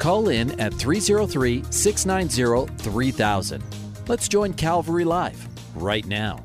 Call in at 303 690 3000. Let's join Calvary Live right now.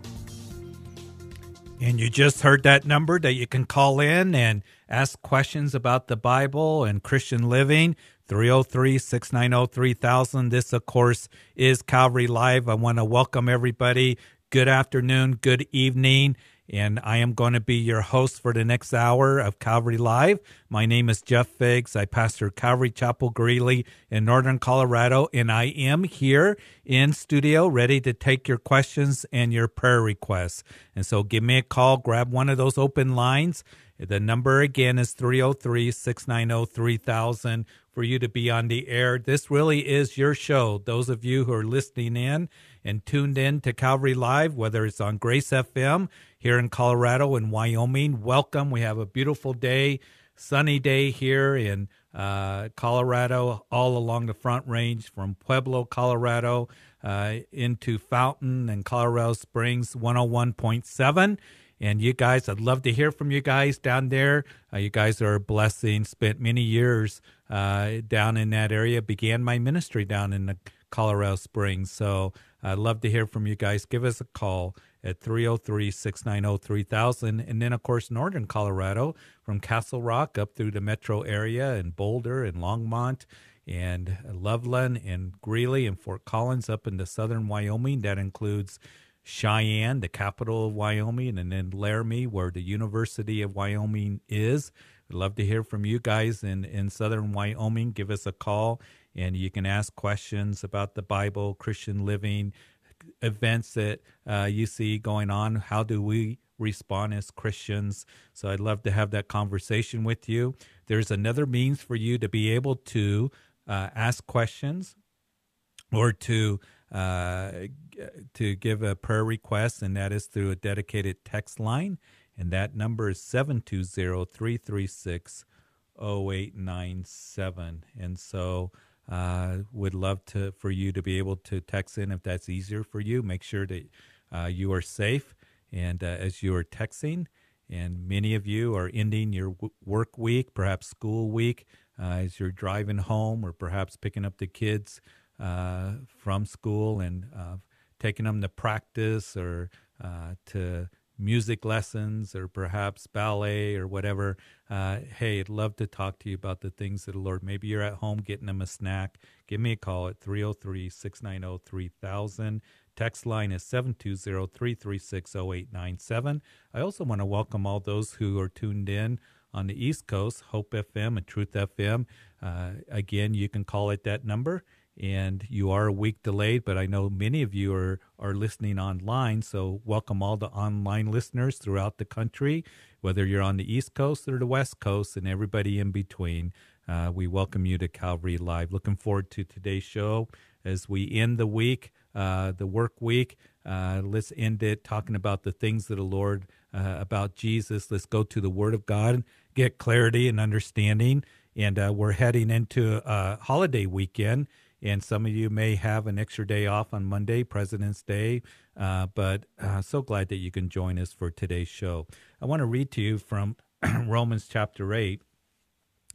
And you just heard that number that you can call in and ask questions about the Bible and Christian living. 303 690 3000. This, of course, is Calvary Live. I want to welcome everybody. Good afternoon, good evening and I am going to be your host for the next hour of Calvary Live. My name is Jeff Figs. I pastor Calvary Chapel Greeley in Northern Colorado, and I am here in studio ready to take your questions and your prayer requests. And so give me a call, grab one of those open lines. The number again is 303 690 3000 for you to be on the air. This really is your show. Those of you who are listening in and tuned in to Calvary Live, whether it's on Grace FM here in Colorado and Wyoming. Welcome. We have a beautiful day, sunny day here in uh, Colorado, all along the Front Range from Pueblo, Colorado, uh, into Fountain and Colorado Springs 101.7. And you guys, I'd love to hear from you guys down there. Uh, you guys are a blessing. Spent many years uh, down in that area. Began my ministry down in the Colorado Springs. So I'd love to hear from you guys. Give us a call at 303 690 3000. And then, of course, Northern Colorado from Castle Rock up through the metro area and Boulder and Longmont and Loveland and Greeley and Fort Collins up into southern Wyoming. That includes Cheyenne, the capital of Wyoming, and then Laramie, where the University of Wyoming is. I'd love to hear from you guys in, in southern Wyoming. Give us a call and you can ask questions about the Bible, Christian living, events that uh, you see going on. How do we respond as Christians? So I'd love to have that conversation with you. There's another means for you to be able to uh, ask questions or to uh, to give a prayer request, and that is through a dedicated text line. And that number is 720 336 0897. And so uh, would love to for you to be able to text in if that's easier for you. Make sure that uh, you are safe and uh, as you are texting. And many of you are ending your w- work week, perhaps school week, uh, as you're driving home, or perhaps picking up the kids uh, from school and uh, taking them to practice or to music lessons or perhaps ballet or whatever, uh, hey, I'd love to talk to you about the things of the Lord. Maybe you're at home getting them a snack. Give me a call at 303 690 3000. Text line is 720 336 0897. I also want to welcome all those who are tuned in on the East Coast, Hope FM and Truth FM. Uh, again, you can call it that number and you are a week delayed, but I know many of you are, are listening online. So, welcome all the online listeners throughout the country, whether you're on the East Coast or the West Coast, and everybody in between. Uh, we welcome you to Calvary Live. Looking forward to today's show as we end the week, uh, the work week. Uh, let's end it talking about the things of the Lord, uh, about Jesus. Let's go to the Word of God, and get clarity and understanding. And uh, we're heading into a holiday weekend and some of you may have an extra day off on Monday, President's Day. Uh, but uh, so glad that you can join us for today's show. I want to read to you from Romans chapter 8.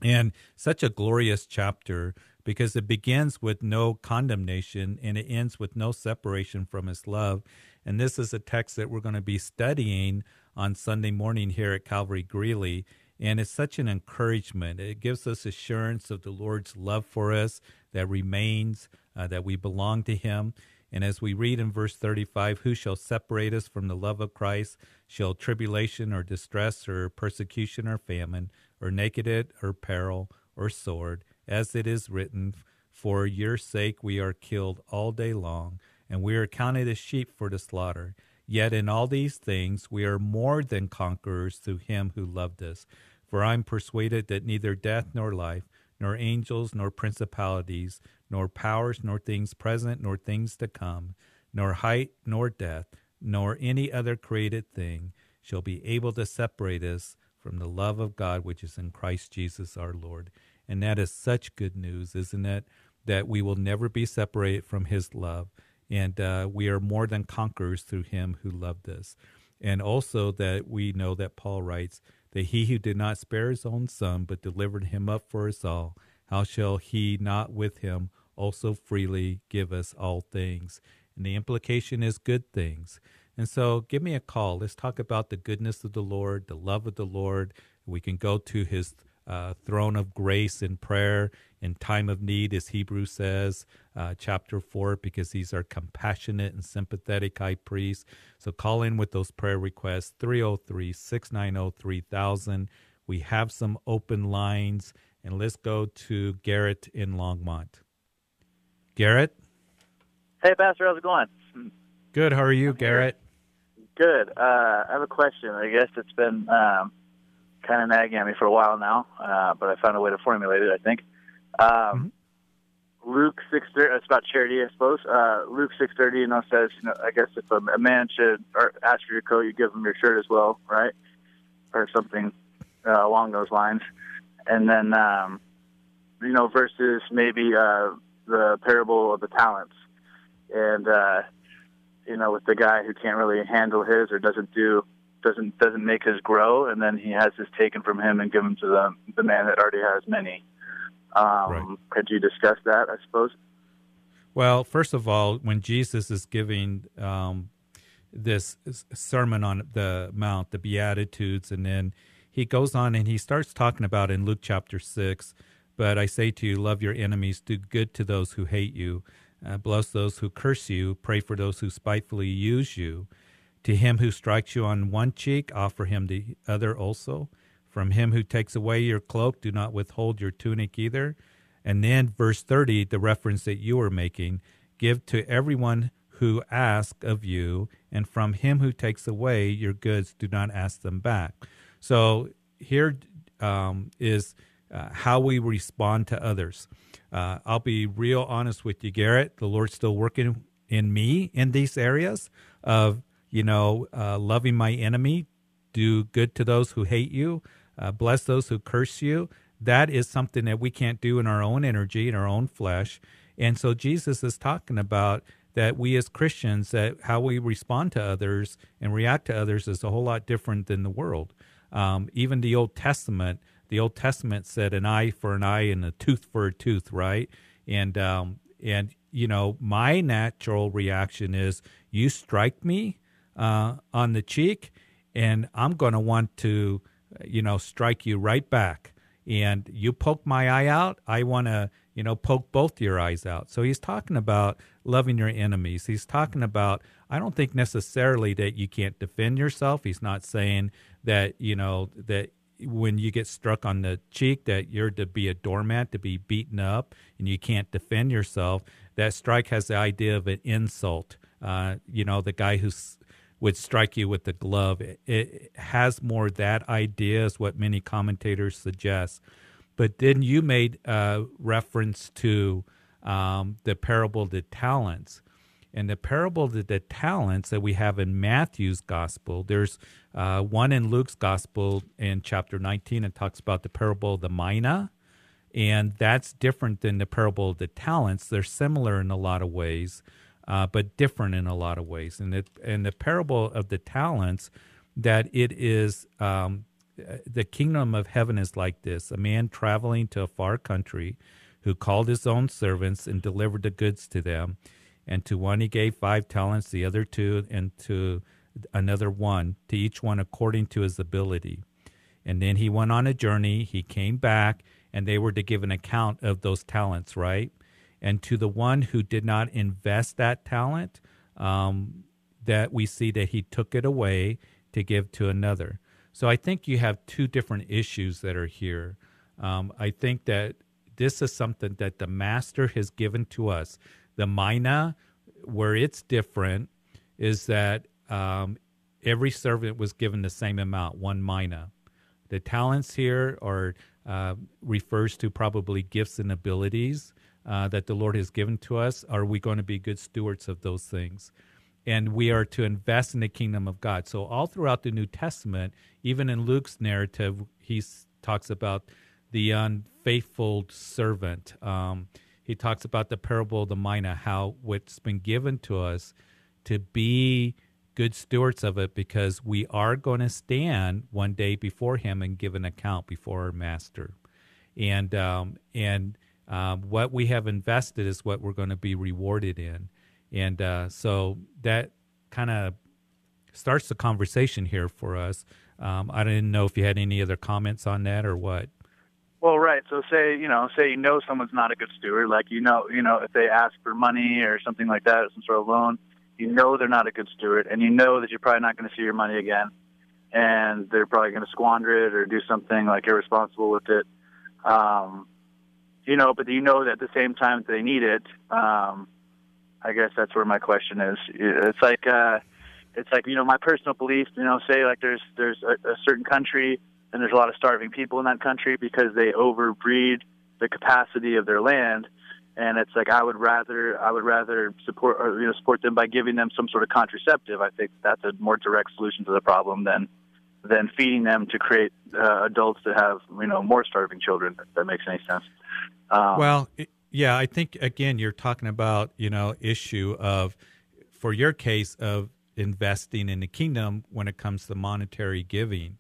And such a glorious chapter because it begins with no condemnation and it ends with no separation from his love. And this is a text that we're going to be studying on Sunday morning here at Calvary Greeley. And it's such an encouragement. It gives us assurance of the Lord's love for us that remains, uh, that we belong to Him. And as we read in verse 35, who shall separate us from the love of Christ? Shall tribulation or distress or persecution or famine or nakedness or peril or sword? As it is written, For your sake we are killed all day long, and we are counted as sheep for the slaughter. Yet in all these things we are more than conquerors through him who loved us. For I am persuaded that neither death nor life, nor angels, nor principalities, nor powers, nor things present, nor things to come, nor height, nor depth, nor any other created thing shall be able to separate us from the love of God which is in Christ Jesus our Lord. And that is such good news, isn't it? That we will never be separated from his love. And uh, we are more than conquerors through him who loved us. And also that we know that Paul writes that he who did not spare his own son, but delivered him up for us all, how shall he not with him also freely give us all things? And the implication is good things. And so give me a call. Let's talk about the goodness of the Lord, the love of the Lord. We can go to his uh, throne of grace in prayer in time of need, as Hebrews says, uh, chapter 4, because he's our compassionate and sympathetic high priest. So call in with those prayer requests 303 690 3000. We have some open lines, and let's go to Garrett in Longmont. Garrett? Hey, Pastor, how's it going? Good. How are you, Garrett? Good. Uh, I have a question. I guess it's been um, kind of nagging at me for a while now, uh, but I found a way to formulate it. I think. Um, mm-hmm. Luke six thirty. It's about charity, I suppose. Uh, Luke six thirty, you know, says, you know, I guess if a, a man should or ask for your coat, you give him your shirt as well, right? Or something uh, along those lines. And then, um, you know, versus maybe uh, the parable of the talents, and uh, you know, with the guy who can't really handle his or doesn't do doesn't doesn't make his grow, and then he has his taken from him and given to the the man that already has many. Um, right. Could you discuss that? I suppose. Well, first of all, when Jesus is giving um, this sermon on the Mount, the Beatitudes, and then he goes on and he starts talking about in Luke chapter six. But I say to you, love your enemies, do good to those who hate you, uh, bless those who curse you, pray for those who spitefully use you. To him who strikes you on one cheek, offer him the other also. From him who takes away your cloak, do not withhold your tunic either. And then, verse 30, the reference that you were making give to everyone who asks of you, and from him who takes away your goods, do not ask them back. So, here um, is uh, how we respond to others. Uh, I'll be real honest with you, Garrett. The Lord's still working in me in these areas of, you know, uh, loving my enemy, do good to those who hate you, uh, bless those who curse you. That is something that we can't do in our own energy, in our own flesh. And so Jesus is talking about that we as Christians, that how we respond to others and react to others is a whole lot different than the world. Um, even the Old Testament, the Old Testament said an eye for an eye and a tooth for a tooth, right? And um, and you know my natural reaction is you strike me uh, on the cheek, and I'm going to want to you know strike you right back. And you poke my eye out, I want to you know poke both your eyes out. So he's talking about loving your enemies. He's talking about I don't think necessarily that you can't defend yourself. He's not saying that you know that when you get struck on the cheek that you're to be a doormat, to be beaten up, and you can't defend yourself. That strike has the idea of an insult. Uh, you know, the guy who would strike you with the glove. It, it has more that idea, is what many commentators suggest. But then you made uh, reference to um, the parable of the talents. And the parable of the talents that we have in Matthew's gospel, there's uh, one in Luke's gospel in chapter 19. It talks about the parable of the mina. And that's different than the parable of the talents. They're similar in a lot of ways, uh, but different in a lot of ways. And, it, and the parable of the talents, that it is um, the kingdom of heaven is like this a man traveling to a far country who called his own servants and delivered the goods to them and to one he gave five talents, the other two, and to another one, to each one according to his ability. And then he went on a journey. He came back, and they were to give an account of those talents, right? And to the one who did not invest that talent, um, that we see that he took it away to give to another. So I think you have two different issues that are here. Um, I think that this is something that the master has given to us. The mina, where it's different, is that um, every servant was given the same amount, one mina. the talents here are uh, refers to probably gifts and abilities uh, that the Lord has given to us. Are we going to be good stewards of those things? And we are to invest in the kingdom of God. So all throughout the New Testament, even in Luke's narrative, he talks about the unfaithful servant. Um, he talks about the parable of the mina, how what's been given to us to be good stewards of it because we are going to stand one day before him and give an account before our master. And, um, and um, what we have invested is what we're going to be rewarded in. And uh, so that kind of starts the conversation here for us. Um, I didn't know if you had any other comments on that or what. Well, right. So say you know, say you know someone's not a good steward. Like you know, you know, if they ask for money or something like that, some sort of loan, you know they're not a good steward, and you know that you're probably not going to see your money again, and they're probably going to squander it or do something like irresponsible with it. Um, you know, but you know that at the same time they need it. Um, I guess that's where my question is. It's like uh, it's like you know my personal belief. You know, say like there's there's a, a certain country and there's a lot of starving people in that country because they overbreed the capacity of their land and it's like I would rather I would rather support or you know support them by giving them some sort of contraceptive. I think that's a more direct solution to the problem than than feeding them to create uh, adults that have you know more starving children. If that makes any sense. Um, well, yeah, I think again you're talking about you know issue of for your case of investing in the kingdom when it comes to monetary giving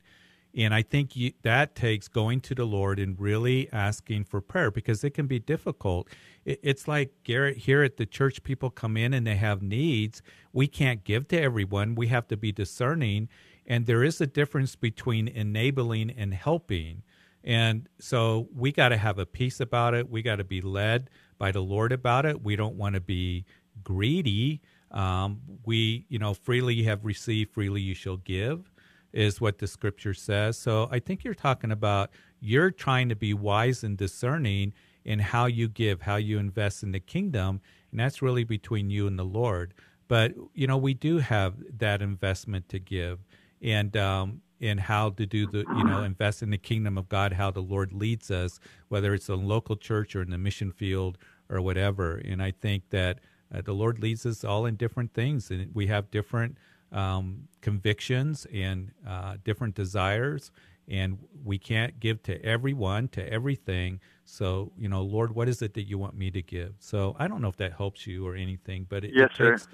and I think you, that takes going to the Lord and really asking for prayer because it can be difficult. It, it's like Garrett here at the church, people come in and they have needs. We can't give to everyone. We have to be discerning. And there is a difference between enabling and helping. And so we got to have a peace about it. We got to be led by the Lord about it. We don't want to be greedy. Um, we, you know, freely you have received, freely you shall give is what the scripture says. So I think you're talking about you're trying to be wise and discerning in how you give, how you invest in the kingdom, and that's really between you and the Lord. But you know, we do have that investment to give, and um, in how to do the you know invest in the kingdom of God, how the Lord leads us, whether it's a local church or in the mission field or whatever. And I think that uh, the Lord leads us all in different things, and we have different um, convictions and uh, different desires, and we can't give to everyone, to everything. So, you know, Lord, what is it that you want me to give? So, I don't know if that helps you or anything, but it, yes, it takes, sir.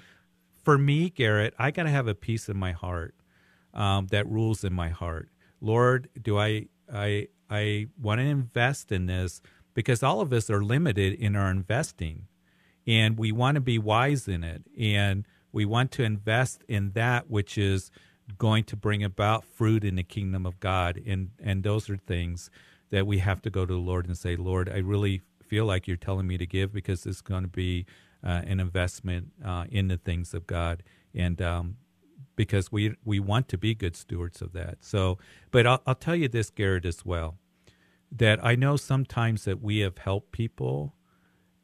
for me, Garrett, I got to have a peace in my heart um, that rules in my heart. Lord, do I I I want to invest in this because all of us are limited in our investing, and we want to be wise in it and we want to invest in that which is going to bring about fruit in the kingdom of God. And, and those are things that we have to go to the Lord and say, Lord, I really feel like you're telling me to give because it's going to be uh, an investment uh, in the things of God. And um, because we, we want to be good stewards of that. So, but I'll, I'll tell you this, Garrett, as well, that I know sometimes that we have helped people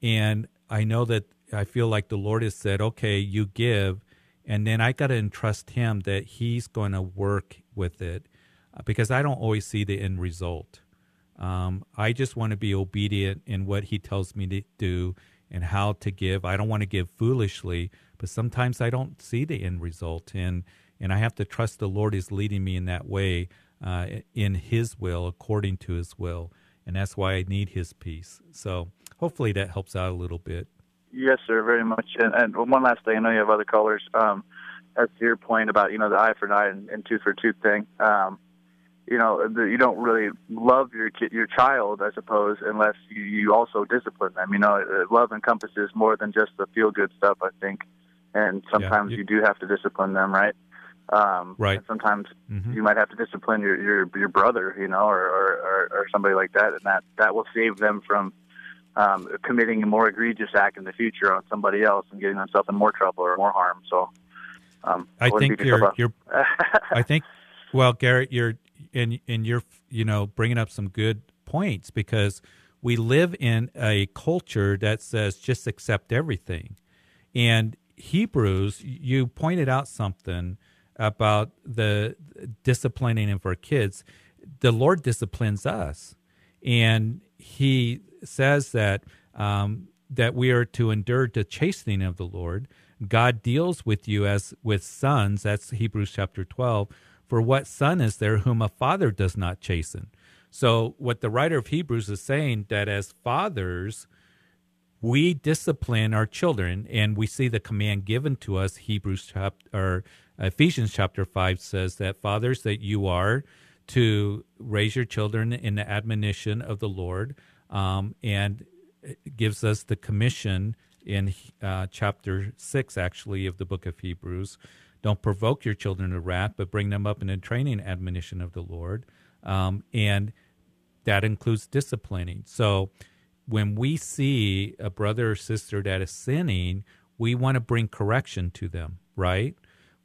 and I know that I feel like the Lord has said, okay, you give, and then I got to entrust Him that He's going to work with it uh, because I don't always see the end result. Um, I just want to be obedient in what He tells me to do and how to give. I don't want to give foolishly, but sometimes I don't see the end result, and and I have to trust the Lord is leading me in that way, uh, in His will, according to His will, and that's why I need His peace. So hopefully that helps out a little bit. Yes, sir, very much. And, and one last thing, I know you have other callers. Um, as to your point about you know the eye for an eye and, and tooth for tooth thing, um, you know the, you don't really love your kid, your child, I suppose, unless you, you also discipline them. You know, uh, love encompasses more than just the feel good stuff. I think, and sometimes yeah, you, do have to discipline them, right? Um, right. And sometimes mm-hmm. you might have to discipline your your your brother, you know, or, or or or somebody like that, and that that will save them from um, committing a more egregious act in the future on somebody else and getting themselves in more trouble or more harm. So, um, I think you're, you're I think, well, Garrett, you're and and you're you know bringing up some good points because we live in a culture that says just accept everything, and Hebrews, you pointed out something about the disciplining of our kids the Lord disciplines us, and He says that um, that we are to endure the chastening of the Lord. God deals with you as with sons. That's Hebrews chapter twelve. For what son is there whom a father does not chasten? So, what the writer of Hebrews is saying that as fathers, we discipline our children, and we see the command given to us. Hebrews chapter or Ephesians chapter five says that fathers, that you are to raise your children in the admonition of the Lord, um, and gives us the commission in uh, chapter six, actually, of the book of Hebrews. Don't provoke your children to wrath, but bring them up in the training admonition of the Lord. Um, and that includes disciplining. So when we see a brother or sister that is sinning, we want to bring correction to them, right?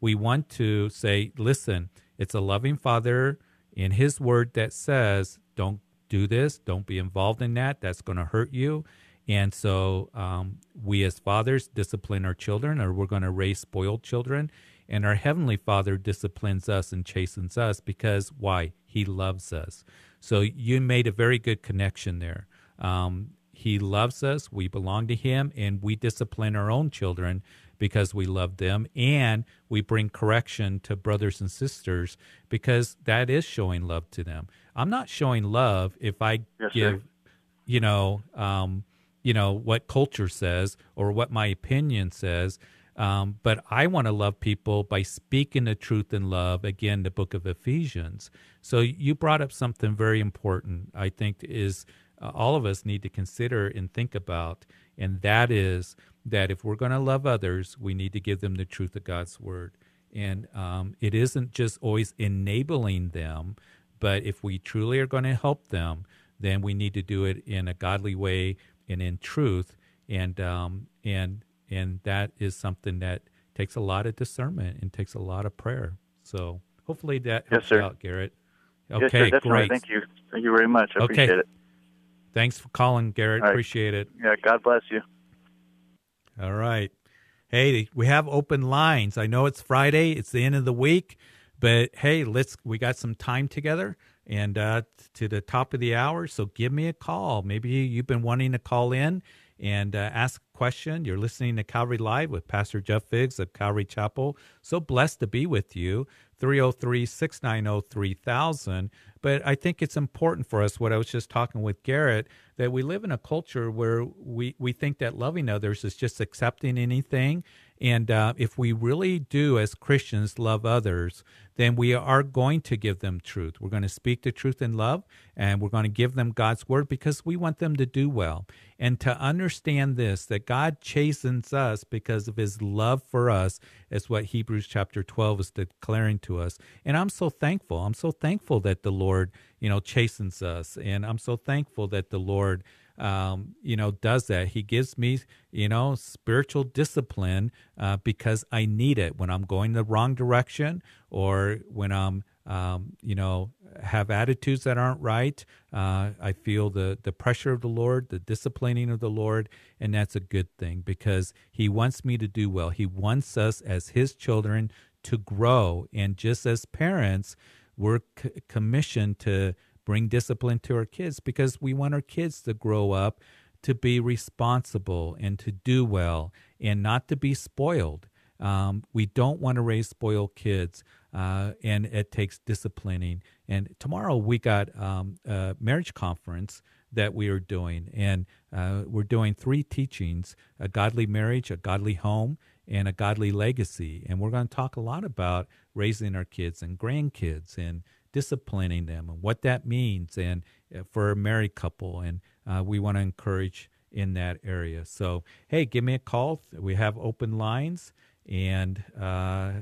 We want to say, listen, it's a loving father in his word that says, don't do this, don't be involved in that, that's going to hurt you. And so um, we as fathers discipline our children, or we're going to raise spoiled children. And our Heavenly Father disciplines us and chastens us because why? He loves us. So you made a very good connection there. Um, he loves us, we belong to Him, and we discipline our own children because we love them. And we bring correction to brothers and sisters because that is showing love to them. I'm not showing love if I yes, give, sir. you know, um, you know what culture says or what my opinion says. Um, but I want to love people by speaking the truth in love. Again, the book of Ephesians. So you brought up something very important. I think is uh, all of us need to consider and think about, and that is that if we're going to love others, we need to give them the truth of God's word. And um, it isn't just always enabling them, but if we truly are going to help them, then we need to do it in a godly way and in truth, and um, and and that is something that takes a lot of discernment and takes a lot of prayer. So hopefully that helps yes, sir. out, Garrett. Okay, yes. Great. Thank you. Thank you very much. I okay. appreciate it. Thanks for calling, Garrett. Right. Appreciate it. Yeah, God bless you. All right. Hey, we have open lines. I know it's Friday, it's the end of the week, but hey, let's we got some time together and uh, to the top of the hour. So give me a call. Maybe you've been wanting to call in and uh, ask a question. You're listening to Calvary Live with Pastor Jeff Figs of Calvary Chapel. So blessed to be with you. 303 690 3000. But I think it's important for us, what I was just talking with Garrett, that we live in a culture where we, we think that loving others is just accepting anything. And uh, if we really do, as Christians, love others, then we are going to give them truth. We're going to speak the truth in love, and we're going to give them God's word because we want them to do well. And to understand this, that God chastens us because of his love for us, is what Hebrews chapter 12 is declaring to us. And I'm so thankful. I'm so thankful that the Lord, you know, chastens us. And I'm so thankful that the Lord um, you know, does that. He gives me, you know, spiritual discipline uh, because I need it when I'm going the wrong direction or when I'm, um, you know, have attitudes that aren't right. Uh, I feel the the pressure of the Lord, the disciplining of the Lord, and that's a good thing because He wants me to do well. He wants us as His children to grow, and just as parents, we're c- commissioned to bring discipline to our kids because we want our kids to grow up to be responsible and to do well and not to be spoiled. Um, we don't want to raise spoiled kids, uh, and it takes disciplining. And tomorrow we got um, a marriage conference that we are doing, and uh, we're doing three teachings: a godly marriage, a godly home, and a godly legacy. And we're going to talk a lot about raising our kids and grandkids and disciplining them and what that means and uh, for a married couple. And uh, we want to encourage in that area. So hey give me a call. We have open lines and uh,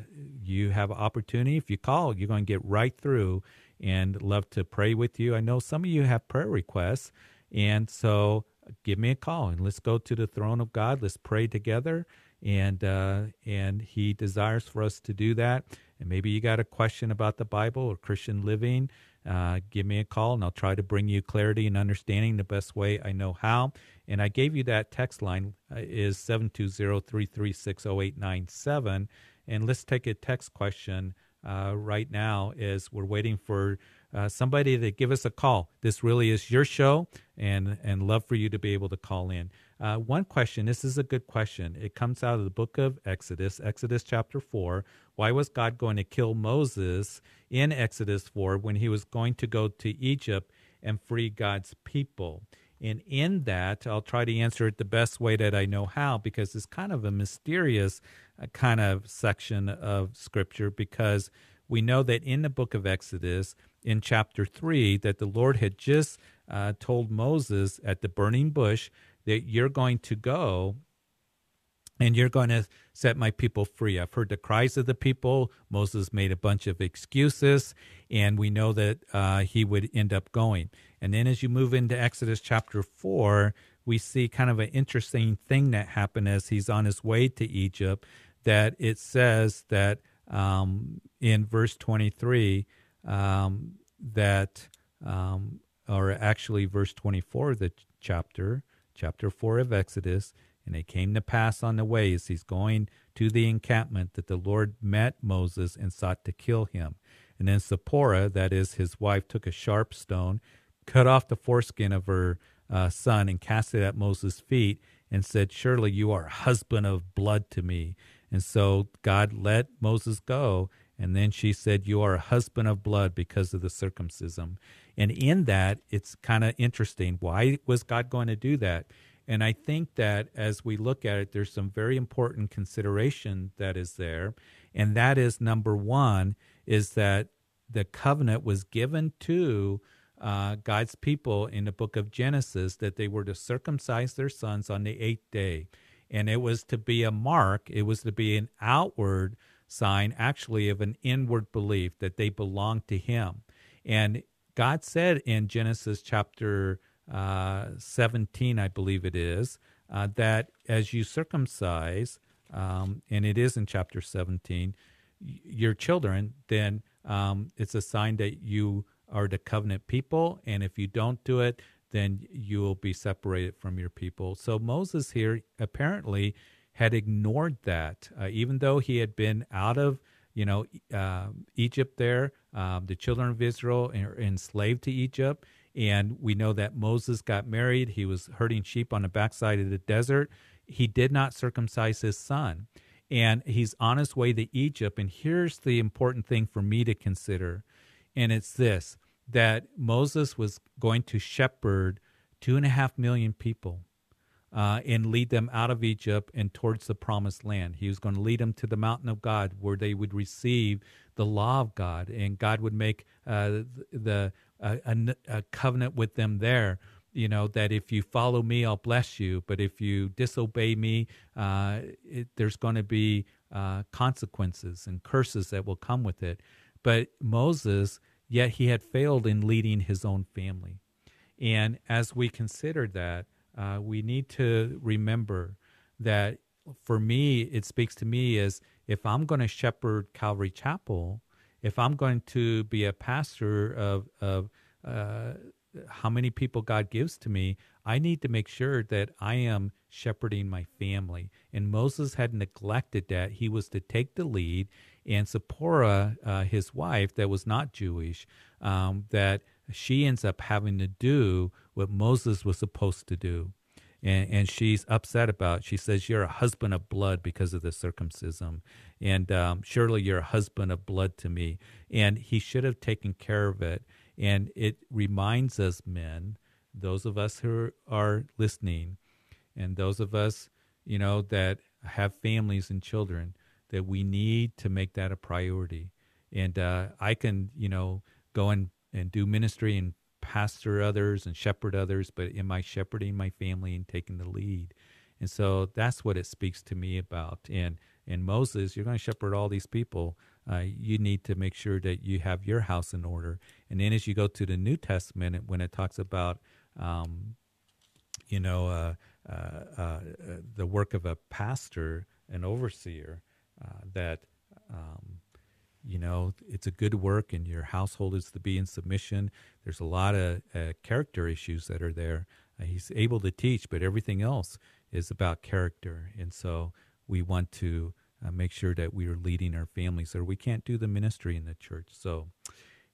you have an opportunity. If you call you're going to get right through and love to pray with you. I know some of you have prayer requests. And so give me a call and let's go to the throne of god. Let's pray together. And uh, and he desires for us to do that and maybe you got a question about the Bible or Christian living, uh, give me a call and I'll try to bring you clarity and understanding the best way I know how. And I gave you that text line uh, is 720-336-0897. And let's take a text question uh, right now is we're waiting for uh, somebody to give us a call. This really is your show, and and love for you to be able to call in. Uh, one question. This is a good question. It comes out of the book of Exodus, Exodus chapter four. Why was God going to kill Moses in Exodus four when he was going to go to Egypt and free God's people? And in that, I'll try to answer it the best way that I know how because it's kind of a mysterious uh, kind of section of scripture because we know that in the book of Exodus, in chapter 3, that the Lord had just uh, told Moses at the burning bush that you're going to go and you're going to set my people free. I've heard the cries of the people. Moses made a bunch of excuses, and we know that uh, he would end up going. And then as you move into Exodus chapter 4, we see kind of an interesting thing that happened as he's on his way to Egypt, that it says that um, in verse 23, um, that, um, or actually verse 24 of the chapter, chapter 4 of Exodus, and it came to pass on the way as he's going to the encampment that the Lord met Moses and sought to kill him. And then Zipporah, that is his wife, took a sharp stone, cut off the foreskin of her uh, son, and cast it at Moses' feet, and said, Surely you are husband of blood to me. And so God let Moses go. And then she said, You are a husband of blood because of the circumcision. And in that, it's kind of interesting. Why was God going to do that? And I think that as we look at it, there's some very important consideration that is there. And that is number one, is that the covenant was given to uh, God's people in the book of Genesis that they were to circumcise their sons on the eighth day. And it was to be a mark, it was to be an outward sign, actually, of an inward belief that they belonged to Him. And God said in Genesis chapter 17, I believe it is, uh, that as you circumcise, um, and it is in chapter 17, your children, then um, it's a sign that you are the covenant people. And if you don't do it, then you will be separated from your people. So Moses here apparently had ignored that, uh, even though he had been out of you know uh, Egypt. There, um, the children of Israel are enslaved to Egypt, and we know that Moses got married. He was herding sheep on the backside of the desert. He did not circumcise his son, and he's on his way to Egypt. And here's the important thing for me to consider, and it's this that Moses was going to shepherd two and a half million people uh, and lead them out of Egypt and towards the promised land. He was going to lead them to the mountain of God where they would receive the law of God and God would make uh, the a, a, covenant with them there. You know that if you follow me, I'll bless you, but if you disobey me, uh, it, there's going to be uh, consequences and curses that will come with it. But Moses yet he had failed in leading his own family. And as we consider that, uh, we need to remember that for me, it speaks to me as if I'm going to shepherd Calvary Chapel, if I'm going to be a pastor of, of uh, how many people God gives to me, I need to make sure that I am shepherding my family. And Moses had neglected that. He was to take the lead and Zipporah, uh, his wife, that was not Jewish, um, that she ends up having to do what Moses was supposed to do. And, and she's upset about. It. She says, "You're a husband of blood because of the circumcision, and um, surely you're a husband of blood to me." And he should have taken care of it. And it reminds us, men, those of us who are listening, and those of us, you know, that have families and children, that we need to make that a priority. And uh, I can, you know, go and, and do ministry and pastor others and shepherd others, but am I shepherding my family and taking the lead? And so that's what it speaks to me about. And and Moses, you're going to shepherd all these people. Uh, you need to make sure that you have your house in order. And then as you go to the New Testament, when it talks about, um, you know, uh, uh, uh the work of a pastor, an overseer, uh, that um, you know it's a good work and your household is to be in submission. There's a lot of uh, character issues that are there. Uh, he's able to teach but everything else is about character. And so we want to uh, make sure that we are leading our families or we can't do the ministry in the church. So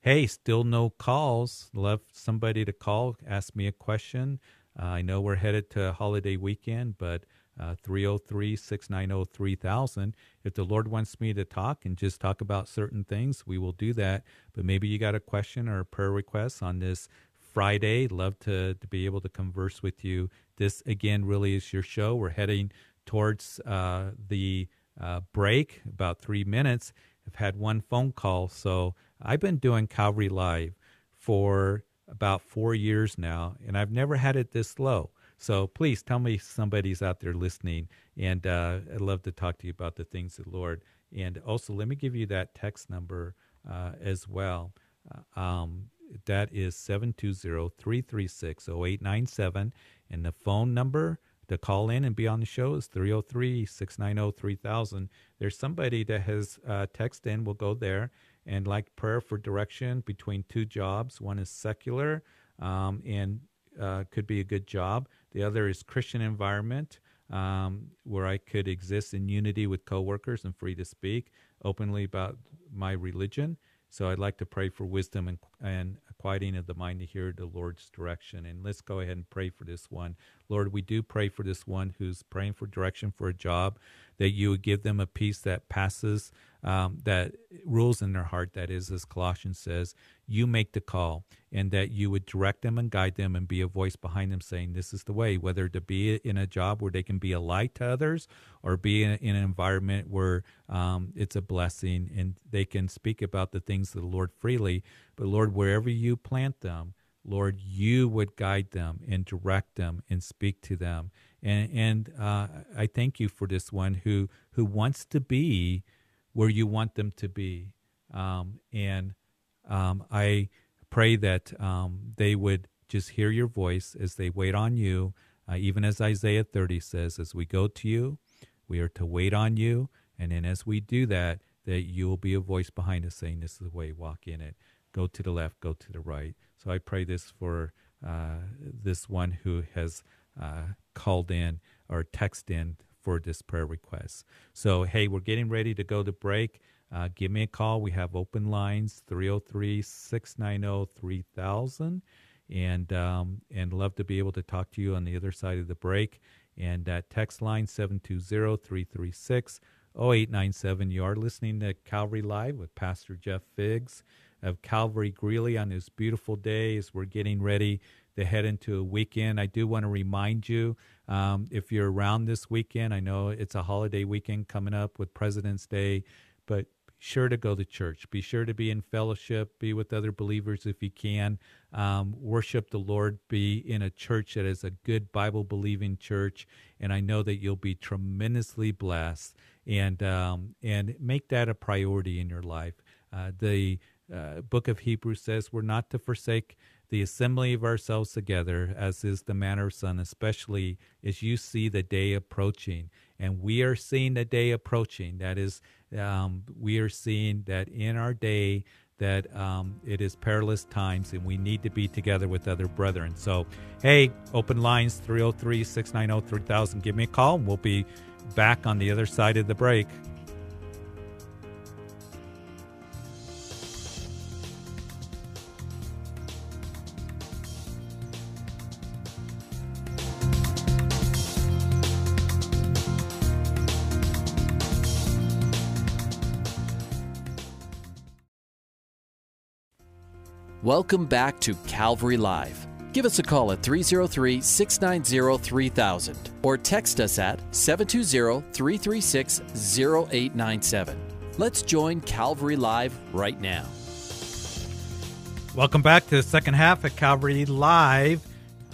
hey, still no calls. Love somebody to call, ask me a question. Uh, I know we're headed to holiday weekend, but 303 690 3000. If the Lord wants me to talk and just talk about certain things, we will do that. But maybe you got a question or a prayer request on this Friday. Love to, to be able to converse with you. This, again, really is your show. We're heading towards uh, the uh, break, about three minutes. I've had one phone call. So I've been doing Calvary Live for about four years now, and I've never had it this low. So please tell me somebody's out there listening, and uh, I'd love to talk to you about the things of the Lord. And also, let me give you that text number uh, as well. Uh, um, that is 720-336-0897 and the phone number to call in and be on the show is 303-690-3000 there's somebody that has uh, text in. We'll go there. And like prayer for direction between two jobs. One is secular um, and uh, could be a good job the other is christian environment um, where i could exist in unity with coworkers and free to speak openly about my religion so I'd like to pray for wisdom and, and quieting of the mind to hear the Lord's direction. And let's go ahead and pray for this one. Lord, we do pray for this one who's praying for direction for a job, that you would give them a peace that passes um, that rules in their heart. That is, as Colossians says, you make the call, and that you would direct them and guide them and be a voice behind them saying, This is the way, whether to be in a job where they can be a light to others or be in, an environment where um, it's a blessing and they can speak about the things of the Lord freely. But Lord, wherever you plant them, Lord, you would guide them and direct them and speak to them. And, and uh, I thank you for this one who, who wants to be where you want them to be. Um, and um, I pray that um, they would just hear your voice as they wait on you, uh, even as Isaiah 30 says, as we go to you, we are to wait on you. And then as we do that, that you will be a voice behind us saying, This is the way, walk in it. Go to the left, go to the right. So I pray this for uh, this one who has uh, called in or text in for this prayer request. So, hey, we're getting ready to go to break. Uh, give me a call. We have open lines 303 690 3000. And, um, and love to be able to talk to you on the other side of the break. And that text line 720 336 0897. You are listening to Calvary Live with Pastor Jeff Figs of Calvary Greeley on this beautiful day as we're getting ready to head into a weekend. I do want to remind you um, if you're around this weekend, I know it's a holiday weekend coming up with President's Day, but be sure to go to church. Be sure to be in fellowship, be with other believers if you can. Um, worship the Lord, be in a church that is a good Bible believing church. And I know that you'll be tremendously blessed and, um, and make that a priority in your life. Uh, the uh, book of Hebrews says we're not to forsake the assembly of ourselves together, as is the manner of some, especially as you see the day approaching. And we are seeing the day approaching. That is, um, we are seeing that in our day that um, it is perilous times and we need to be together with other brethren. So, hey, open lines 303 690 3000. Give me a call and we'll be back on the other side of the break. Welcome back to Calvary Live. Give us a call at 303 690 3000 or text us at 720 336 0897. Let's join Calvary Live right now. Welcome back to the second half of Calvary Live.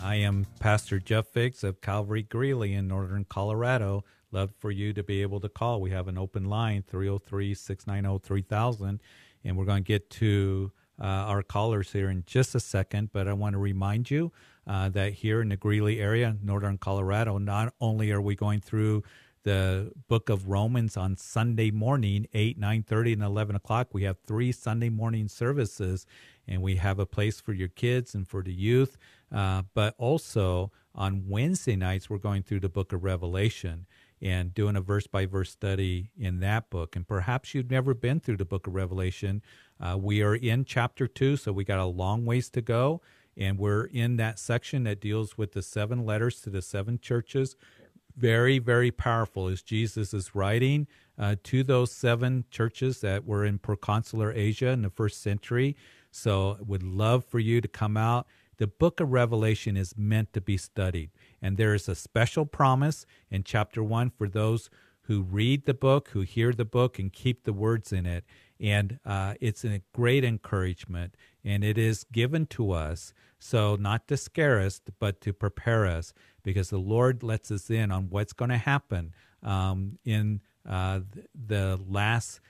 I am Pastor Jeff Figs of Calvary Greeley in northern Colorado. Love for you to be able to call. We have an open line, 303 690 3000, and we're going to get to uh, our callers here in just a second, but I want to remind you uh, that here in the Greeley area, northern Colorado, not only are we going through the book of Romans on Sunday morning, 8, 9.30, and 11 o'clock. We have three Sunday morning services, and we have a place for your kids and for the youth. Uh, but also on Wednesday nights, we're going through the book of Revelation. and doing a verse by verse study in that book. And perhaps you've never been through the book of Revelation. Uh, we are in chapter two, so we got a long ways to go. And we're in that section that deals with the seven letters to the seven churches. Very, very powerful as Jesus is writing uh, to those seven churches that were in proconsular Asia in the first century. So, would love for you to come out. The book of Revelation is meant to be studied. And there is a special promise in chapter one for those who read the book, who hear the book, and keep the words in it. And uh, it's a great encouragement, and it is given to us. So, not to scare us, but to prepare us, because the Lord lets us in on what's going to happen um, in uh, the last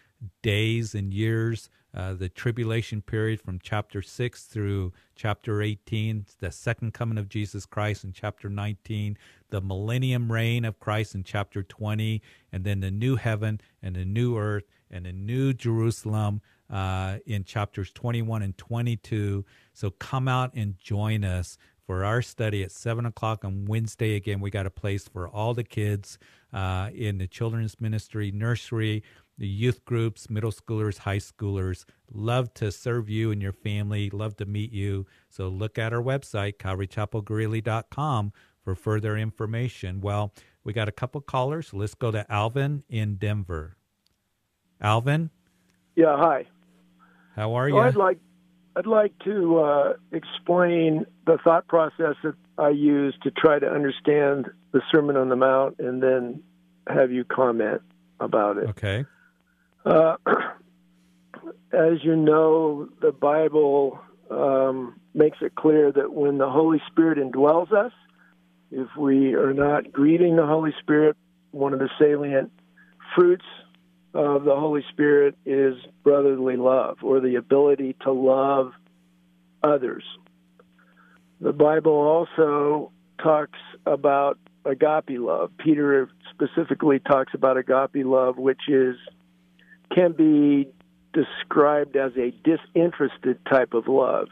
days and years, uh, the tribulation period from chapter 6 through chapter 18, the second coming of Jesus Christ in chapter 19, the millennium reign of Christ in chapter 20, and then the new heaven and the new earth and the new Jerusalem uh, in chapters 21 and 22. So come out and join us for our study at 7 o'clock on Wednesday. Again, we got a place for all the kids uh, in the children's ministry, nursery, the youth groups, middle schoolers, high schoolers. Love to serve you and your family. Love to meet you. So look at our website, calvarychapelgreeley.com, for further information. Well, we got a couple callers. Let's go to Alvin in Denver. Alvin? Yeah, hi. How are so you? I'd like I'd like to uh, explain the thought process that I use to try to understand the Sermon on the Mount, and then have you comment about it. Okay. Uh, as you know, the Bible um, makes it clear that when the Holy Spirit indwells us, if we are not greeting the Holy Spirit, one of the salient fruits of the Holy Spirit is brotherly love or the ability to love others. The Bible also talks about agape love. Peter specifically talks about agape love, which is can be described as a disinterested type of love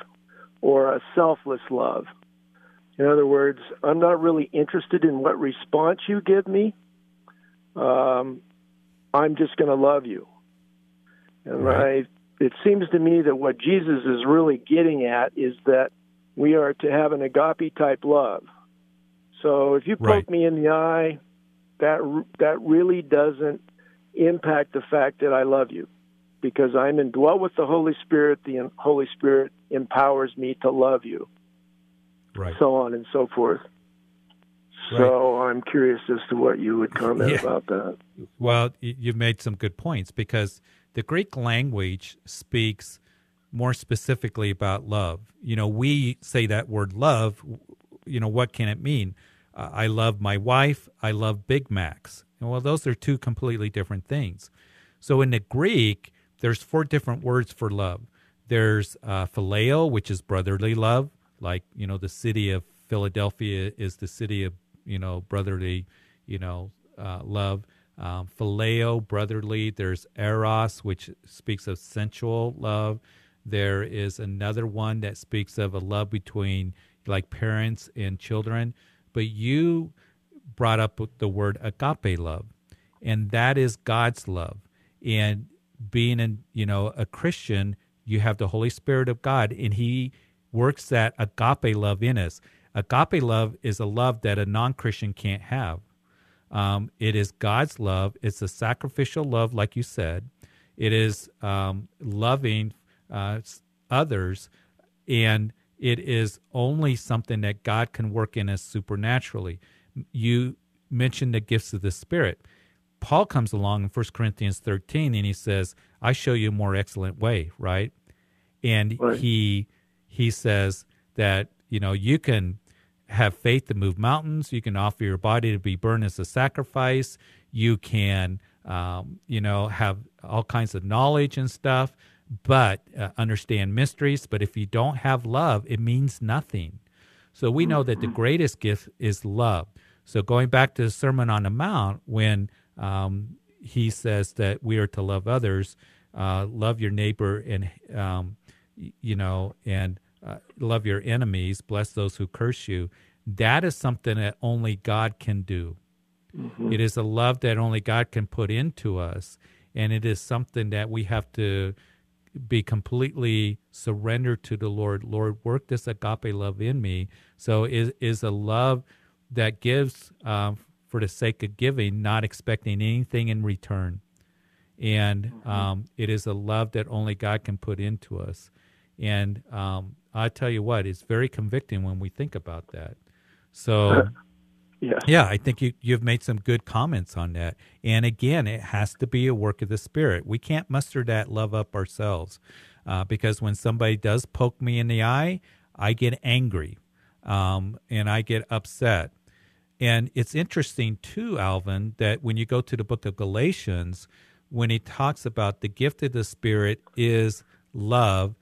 or a selfless love. In other words, I'm not really interested in what response you give me. Um, I'm just going to love you. And right. I, it seems to me that what Jesus is really getting at is that we are to have an agape type love. So if you poke Right. me in the eye, that that really doesn't impact the fact that I love you, because I'm indwelt with the Holy Spirit. The Holy Spirit empowers me to love you, Right. so on and so forth. So I'm curious as to what you would comment Yeah. about that. Well, you've made some good points because the Greek language speaks more specifically about love. You know, we say that word love, you know, what can it mean? Uh, I love my wife, I love Big Macs. And well, those are two completely different things. So in the Greek, there's four different words for love. There's uh, phileo, which is brotherly love, like, you know, the city of Philadelphia is the city of, you know, brotherly, you know, uh, love. Um, phileo, brotherly. There's eros, which speaks of sensual love. There is another one that speaks of a love between like parents and children. But you brought up the word agape love, and that is God's love. And being an you know a Christian, you have the Holy Spirit of God, and He works that agape love in us. Agape love is a love that a non-Christian can't have. Um, it is God's love. It's a sacrificial love, like you said. It is um, loving uh, others, and it is only something that God can work in us supernaturally. You mentioned the gifts of the Spirit. Paul comes along in 1 Corinthians 13 and he says, I show you a more excellent way, right? And Right. he he says that, you know, you can have faith to move mountains, you can offer your body to be burned as a sacrifice, you can um, you know, have all kinds of knowledge and stuff, but uh, understand mysteries. But if you don't have love, it means nothing. So we know that the greatest gift is love. So going back to the Sermon on the Mount, when um, he says that we are to love others, uh, love your neighbor, and um, you know, and uh, love your enemies, bless those who curse you. That is something that only God can do. Mm-hmm. It is a love that only God can put into us. And it is something that we have to be completely surrendered to the Lord. Lord, work this agape love in me. So is is a love that gives um, for the sake of giving, not expecting anything in return. And mm-hmm. um, it is a love that only God can put into us. And um, I tell you what, it's very convicting when we think about that. So, yeah, yeah, I think you you've made some good comments on that. And again, it has to be a work of the Spirit. We can't muster that love up ourselves, uh, because when somebody does poke me in the eye, I get angry, um, and I get upset. And it's interesting too, Alvin, that when you go to the book of Galatians, when he talks about the gift of the Spirit is love,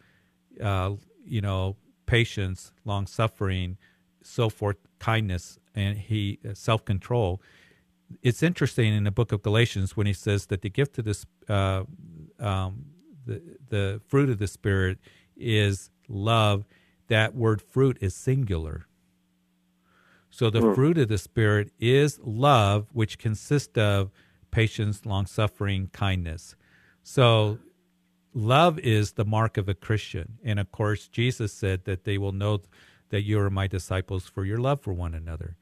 uh, you know, patience, long suffering, so forth, kindness, and he uh, self control. It's interesting in the book of Galatians when he says that the gift of this, uh, um, the the fruit of the Spirit is love. That word fruit is singular. So the mm. fruit of the Spirit is love, which consists of patience, long suffering, kindness. So love is the mark of a Christian. And of course, Jesus said that they will know that you are my disciples for your love for one another.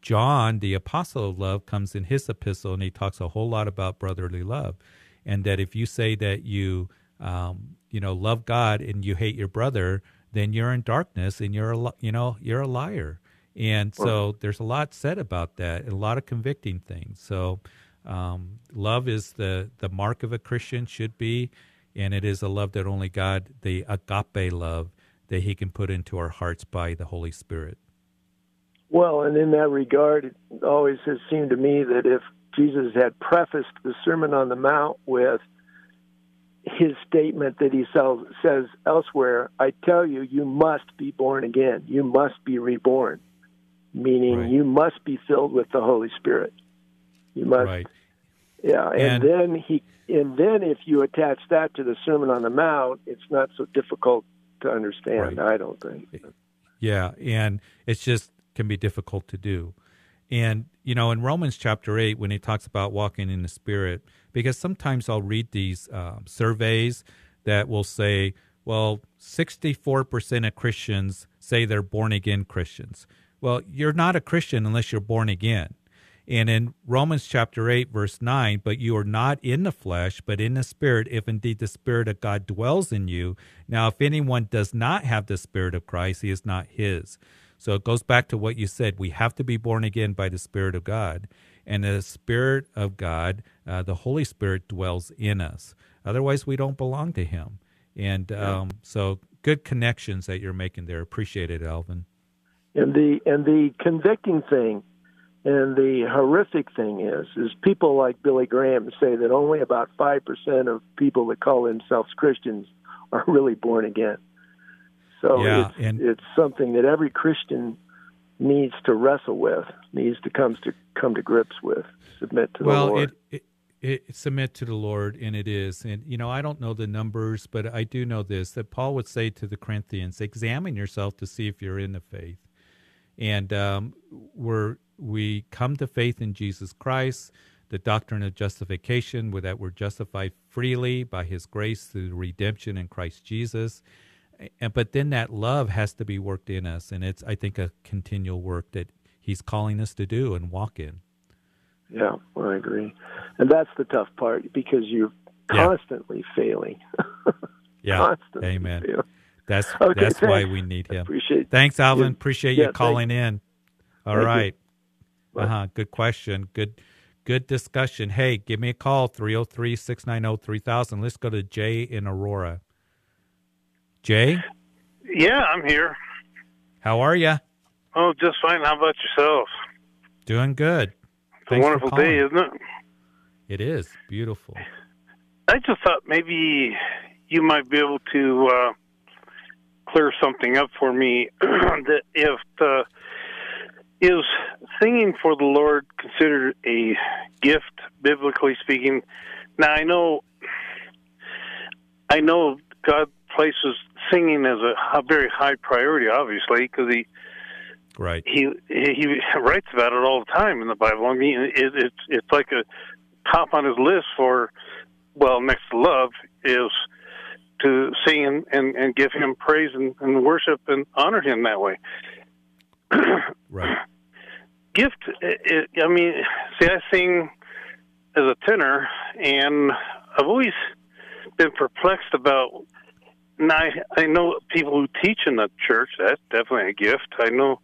John, the apostle of love, comes in his epistle and he talks a whole lot about brotherly love. And that if you say that you, um, you know, love God and you hate your brother, then you're in darkness and you're a, you know, you're a liar. And so there's a lot said about that, and a lot of convicting things. So um, love is the, the mark of a Christian, should be, and it is a love that only God, the agape love, that He can put into our hearts by the Holy Spirit. Well, and in that regard, it always has seemed to me that if Jesus had prefaced the Sermon on the Mount with his statement that he says elsewhere, I tell you, you must be born again. You must be reborn meaning right. you must be filled with the Holy Spirit. You must. Right. Yeah, and, and, then he, and then if you attach that to the Sermon on the Mount, it's not so difficult to understand. Right. I don't think. Yeah, and it's just can be difficult to do. And you know, in Romans chapter eight, when he talks about walking in the Spirit, because sometimes I'll read these um, surveys that will say, well, sixty-four percent of Christians say they're born again Christians. Well, you're not a Christian unless you're born again. And in Romans chapter 8, verse 9, but you are not in the flesh, but in the Spirit, if indeed the Spirit of God dwells in you. Now, if anyone does not have the Spirit of Christ, he is not his. So it goes back to what you said. We have to be born again by the Spirit of God. And the Spirit of God, uh, the Holy Spirit, dwells in us. Otherwise, we don't belong to Him. And um, so, good connections that you're making there. Appreciate it, Alvin. And the and the convicting thing and the horrific thing is is people like Billy Graham say that only about 5% of people that call themselves Christians are really born again. So yeah, it's, and, it's something that every Christian needs to wrestle with, needs to come to come to grips with, submit to well, the Lord. It, it, it, submit to the Lord, and it is. And you know, I don't know the numbers, but I do know this: that Paul would say to the Corinthians, "Examine yourself to see if you're in the faith." and um, we're we come to faith in Jesus Christ, the doctrine of justification, where that we're justified freely by His grace through redemption in Christ Jesus. And but then that love has to be worked in us, and it's I think a continual work that He's calling us to do and walk in. Yeah, well, I agree, and that's the tough part because you're constantly yeah. failing. yeah, constantly amen. Failing. That's okay, that's thanks. why we need him. Appreciate Thanks, Alvin. Appreciate yeah, you calling in. All Thank right. Uh huh. Good question. Good good discussion. Hey, give me a call 303-690-3000. Let's go to Jay in Aurora. Jay? Yeah, I'm here. How are you? Oh, just fine. How about yourself? Doing good. It's a wonderful day, isn't it? It is. Beautiful. I just thought maybe you might be able to uh, clear something up for me that if the is singing for the Lord considered a gift biblically speaking? Now I know I know God places singing as a, a very high priority, obviously, because He Right. He he writes about it all the time in the Bible. I mean, it, it's it's like a top on his list for well, next to love is to sing and, and, and give him praise and, and worship and honor him that way. Right. Gift. It, I mean, see, I sing as a tenor, and I've always been perplexed about. Now, I, I know people who teach in the church. That's definitely a gift. I know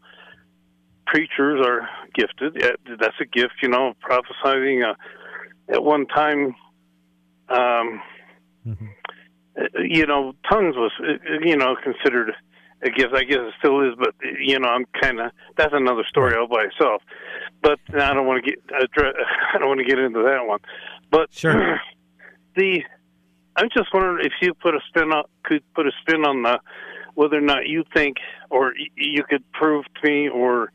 preachers are gifted. That's a gift, you know, prophesying. Uh, at one time, um, mm-hmm. you know, tongues was, you know, considered a gift. I guess it still is, but you know, I'm kind of that's another story all by itself. But I don't want to get I don't want to get into that one. But sure. the I'm just wondering if you put a spin on could put a spin on the whether or not you think or you could prove to me or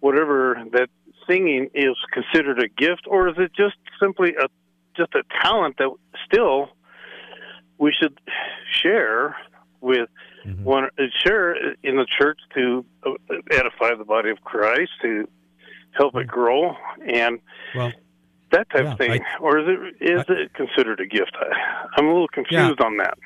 whatever that singing is considered a gift or is it just simply a just a talent that still we should share with mm-hmm. one share in the church to edify the body of Christ to help it grow and well that type yeah, of thing. I, or is it is I, it considered a gift? I, am a little confused yeah. on that.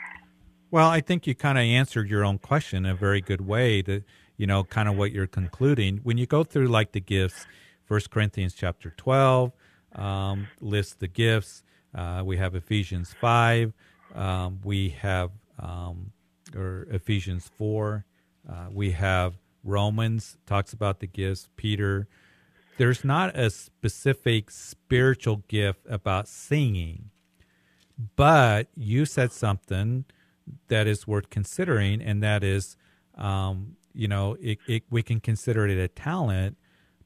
Well i think you kind of answered your own question in a very good way to you know kind of what you're concluding. When you go through like the gifts first corinthians chapter 12 um, lists the gifts uh, we have ephesians 5 um, we have um, or Ephesians four. Uh, we have Romans talks about the gifts. Peter. There's not a specific spiritual gift about singing, but you said something that is worth considering, and that is, um, you know, it, it, we can consider it a talent,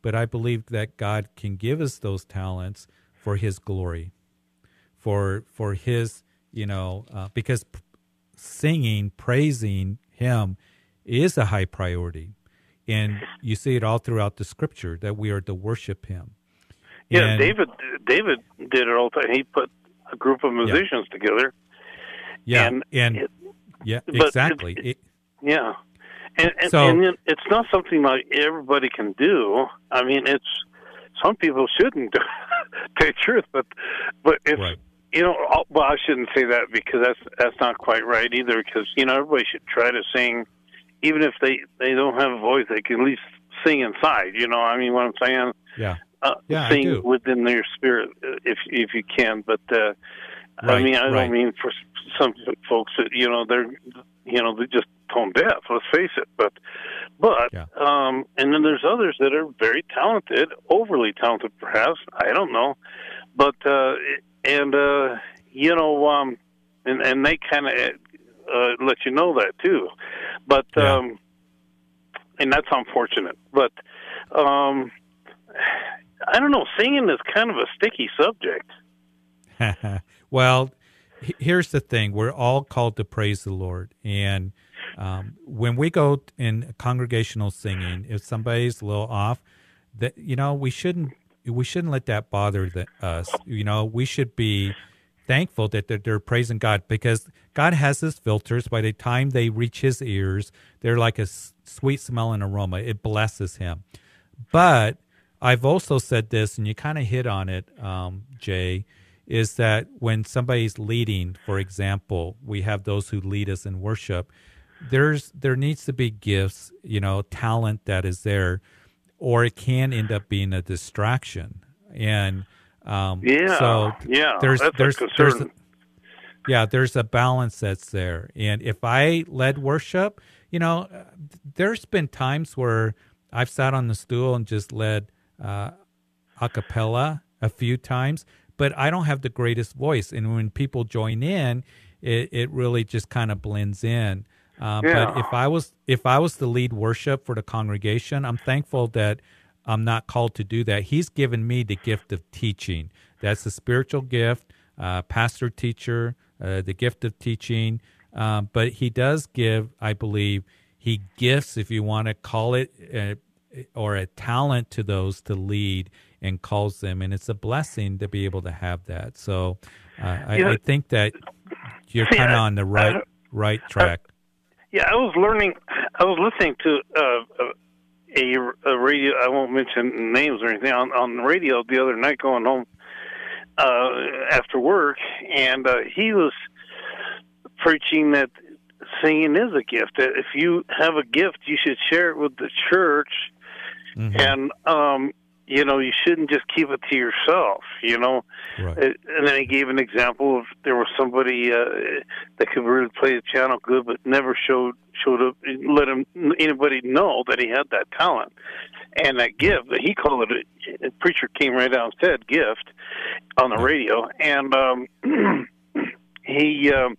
but I believe that God can give us those talents for His glory, for for His you know, uh, because singing, praising Him is a high priority. And you see it all throughout the scripture that we are to worship Him. Yeah, and, David David did it all the time. He put a group of musicians yeah. together. Yeah, and, and it, yeah, exactly. It, it, yeah, and, and, so, and it's not something like everybody can do. I mean, it's some people shouldn't tell the truth, but but it's right. You know, well, I shouldn't say that because that's that's not quite right either. Because you know, everybody should try to sing, even if they they don't have a voice, they can at least sing inside. You know, I mean, what I'm saying. Yeah. Uh, yeah, sing within their spirit uh, if if you can. But uh, right, I mean, I right. don't mean for some folks that you know they're you know they're just tone deaf. Let's face it. But but yeah. um, and then there's others that are very talented, overly talented, perhaps. I don't know, but uh, and uh, you know, um, and and they kind of uh, let you know that too, but yeah. um, and that's unfortunate. But um, I don't know, singing is kind of a sticky subject. well, here's the thing: we're all called to praise the Lord, and um, when we go in congregational singing, if somebody's a little off, that you know we shouldn't we shouldn't let that bother the, us. You know, we should be thankful that they're, they're, praising God because God has His filters. By the time they reach His ears, they're like a sweet smelling aroma. It blesses Him. But I've also said this, and you kind of hit on it, um, Jay, is that when somebody's leading, for example, we have those who lead us in worship. There's there needs to be gifts, you know, talent that is there or it can end up being a distraction. And um, yeah, so yeah, there's there's there's a, yeah there's a balance that's there. And if I led worship, you know, there's been times where I've sat on the stool and just led uh, a cappella a few times, but I don't have the greatest voice. And when people join in, it, it really just kind of blends in. Uh, yeah. But if I was if I was to lead worship for the congregation, I'm thankful that I'm not called to do that. He's given me the gift of teaching. That's a spiritual gift, uh, pastor teacher, uh, the gift of teaching. Um, but he does give, I believe, he gifts, if you want to call it, uh, or a talent to those to lead and calls them, and it's a blessing to be able to have that. So uh, I, yeah. I, think that you're kind of on the right right track yeah, I was learning. I was listening to uh, uh, a, a radio. I won't mention names or anything on on the radio the other night going home uh, after work, and uh, he was preaching that singing is a gift. That if you have a gift, you should share it with the church, Mhm. and um, you know you shouldn't just keep it to yourself. You know, Right. Uh, and then he gave an example of there was somebody uh, that could really play the piano good, but never showed showed up, let him anybody know that he had that talent and that gift. That he called it. A, a preacher came right out and said gift on the radio, and um, he um,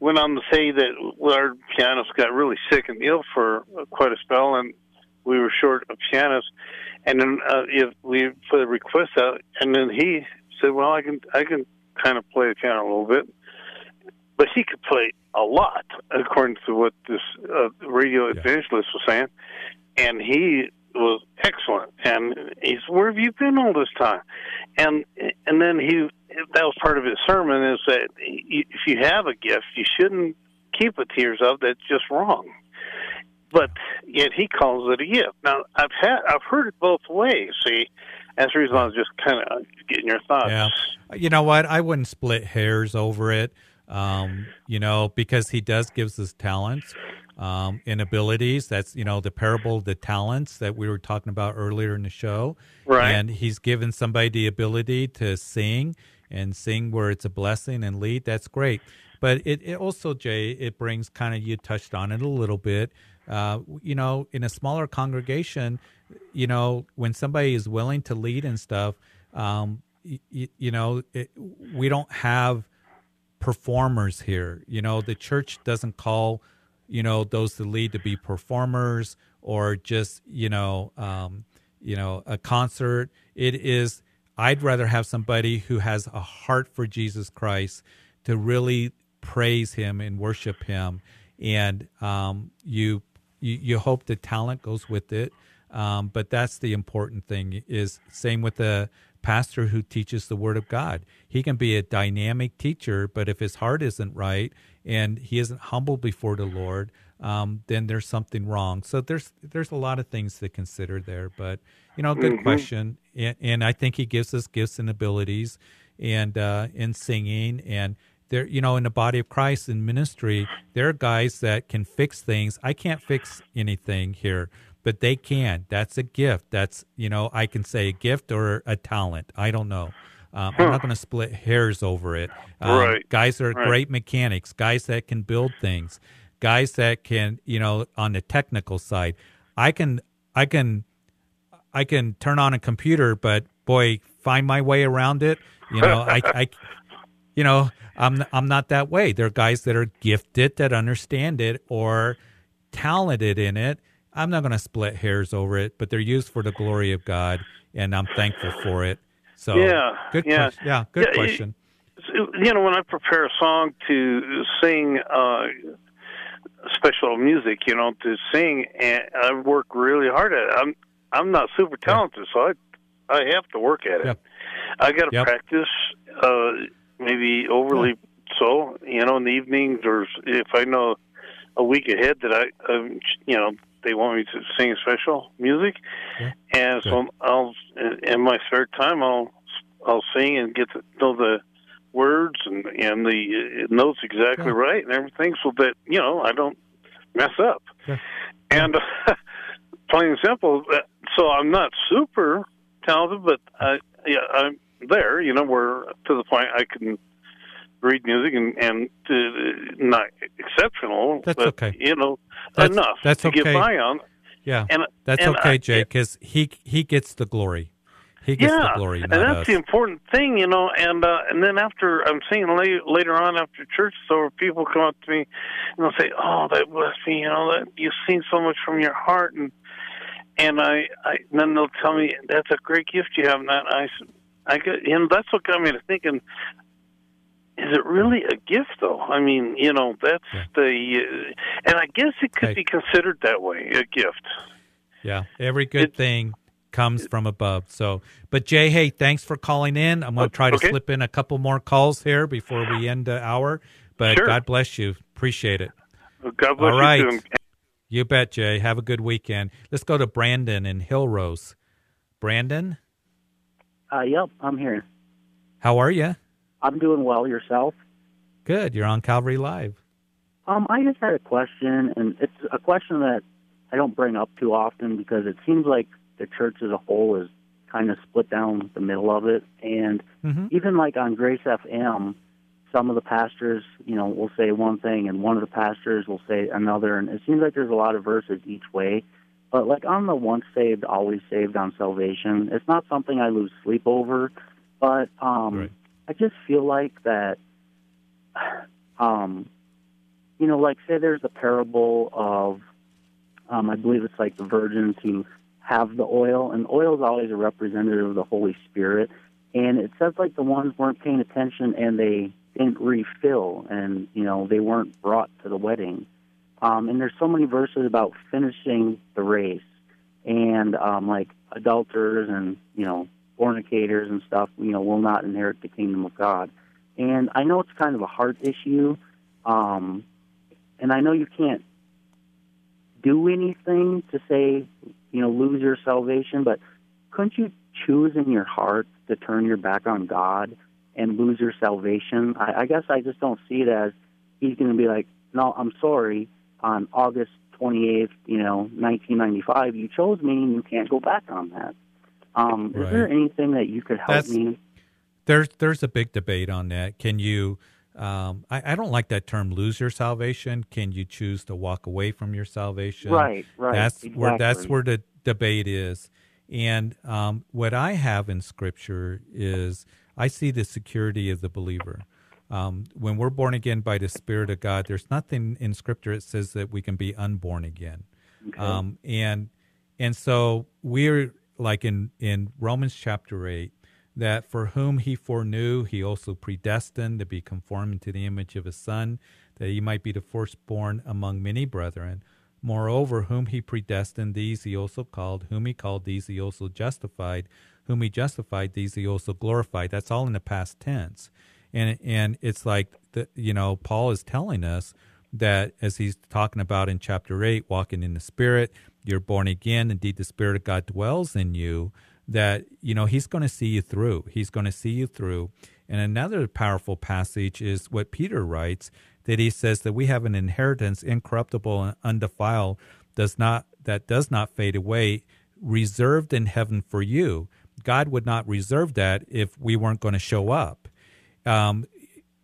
went on to say that well, our pianist got really sick and ill for quite a spell, and we were short of pianists. And then uh, if we put a request out, and then he said, "Well, I can I can kind of play the piano a little bit, but he could play a lot, according to what this uh, radio evangelist was saying." And he was excellent. And he said, "Where have you been all this time?" And and then he that was part of his sermon is that if you have a gift, you shouldn't keep it to yourself. That's just wrong. But yet he calls it a gift. Now I've had I've heard it both ways. See, that's the reason I was just kind of getting your thoughts. Yeah. You know what? I wouldn't split hairs over it. Um, you know, because he does gives us talents um, and abilities. That's you know the parable of the talents that we were talking about earlier in the show. Right. And he's given somebody the ability to sing and sing where it's a blessing and lead. That's great. But it, it also, Jay, it brings kind of you touched on it a little bit. Uh, you know, in a smaller congregation, you know, when somebody is willing to lead and stuff, um, you, you know, it, we don't have performers here. You know, the church doesn't call, you know, those to lead to be performers or just, you know, um, you know, a concert. It is. I'd rather have somebody who has a heart for Jesus Christ to really praise Him and worship Him, and um, you, you you hope the talent goes with it. Um, but that's the important thing. Is same with the pastor who teaches the Word of God. He can be a dynamic teacher, but if his heart isn't right and he isn't humble before the Lord, um, then there's something wrong. So there's there's a lot of things to consider there. But you know, good Mhm. question, and, and I think he gives us gifts and abilities, and uh, in singing and. There, you know, in the body of Christ in ministry, there are guys that can fix things. I can't fix anything here, but they can. That's a gift. That's you know, I can say a gift or a talent. I don't know. Um, I'm not going to split hairs over it. Um, Right. Guys are Right. great mechanics, guys that can build things, guys that can, you know, on the technical side. I can, I can, I can turn on a computer, but boy, find my way around it. You know, I, I, you know, I'm, I'm not that way. There are guys that are gifted that understand it or talented in it. I'm not going to split hairs over it, but they're used for the glory of God, and I'm thankful for it. So, Yeah, good yeah. question. Yeah, good Yeah, question. You know, when I prepare a song to sing uh, special music, you know, to sing, and I work really hard at it. I'm I'm not super talented, so I I have to work at it. Yep. I got to Yep. practice, uh, maybe overly so, you know, in the evenings, or if I know a week ahead that I, um, you know, they want me to sing special music, Yeah. and so I'll in my spare time I'll I'll sing and get to know the words and and the uh, notes exactly Yeah. right and everything, so that you know I don't mess up. Yeah. And plain and simple. uh, So I'm not super talented, but I yeah I'm there. You know, where to the point I can read music and and uh, not exceptional, That's but okay. you know That's- enough that's to get okay. by on. Yeah, And that's and okay, I- Jay, because he he gets the glory. He gets yeah, the glory, and that's us. the important thing, you know. And uh, and then after I'm seeing later, later on after church is over, people come up to me and they'll say, "Oh, that blessed me," you know, that you sing so much from your heart, and and I, I and then they'll tell me that's a great gift you have, and I, s- I get, and that's what got me to thinking. Is it really a gift, though? I mean, you know, that's Yeah. the, uh, and I guess it could be considered that way, a gift. Yeah, every good It's- thing comes from above. So, but Jay, hey, thanks for calling in. I'm going to try to Okay. slip in a couple more calls here before we end the hour. But Sure. God bless you. Appreciate it. God bless All right. you too. You bet, Jay. Have a good weekend. Let's go to Brandon in Hillrose. Brandon? Uh, yep, I'm here. How are you? I'm doing well. Yourself? Good. You're on Calvary Live. Um, I just had a question, and it's a question that I don't bring up too often because it seems like the church as a whole is kind of split down the middle of it. And mm-hmm. even like on Grace FM, some of the pastors, you know, will say one thing, and one of the pastors will say another, and it seems like there's a lot of verses each way. But like on the once saved, always saved on salvation, it's not something I lose sleep over. But um, right. I just feel like that, um, you know, like say there's a parable of, um, I believe it's like the virgins who have the oil, and oil is always a representative of the Holy Spirit. And it says like the ones weren't paying attention and they didn't refill, and you know they weren't brought to the wedding. Um, and there's so many verses about finishing the race, and um, like adulterers and you know fornicators and stuff, you know, will not inherit the kingdom of God. And I know it's kind of a heart issue, um, and I know you can't do anything to say, you know, lose your salvation, but couldn't you choose in your heart to turn your back on God and lose your salvation? I, I guess I just don't see it as he's going to be like, no, I'm sorry, on August 28th, you know, 1995, you chose me and you can't go back on that. Um, Right. Is there anything that you could help That's- me? There's there's a big debate on that. Can you? Um, I, I don't like that term. Lose your salvation. Can you choose to walk away from your salvation? Right, right. That's where that's where the debate is. And um, what I have in Scripture is I see the security of the believer. Um, when we're born again by the Spirit of God, there's nothing in Scripture that says that we can be unborn again. Okay. Um, and and so we're like in in Romans chapter eight that for whom he foreknew, he also predestined to be conformed to the image of his Son, that he might be the firstborn among many brethren. Moreover, whom he predestined, these he also called. Whom he called, these he also justified. Whom he justified, these he also glorified. That's all in the past tense, and and it's like the, you know Paul is telling us that as he's talking about in chapter eight, walking in the Spirit, you're born again. Indeed, the Spirit of God dwells in you. That you know He's going to see you through. He's going to see you through. And another powerful passage is what Peter writes that he says that we have an inheritance incorruptible and undefiled does not that does not fade away reserved in heaven for you god would not reserve that if we weren't going to show up um,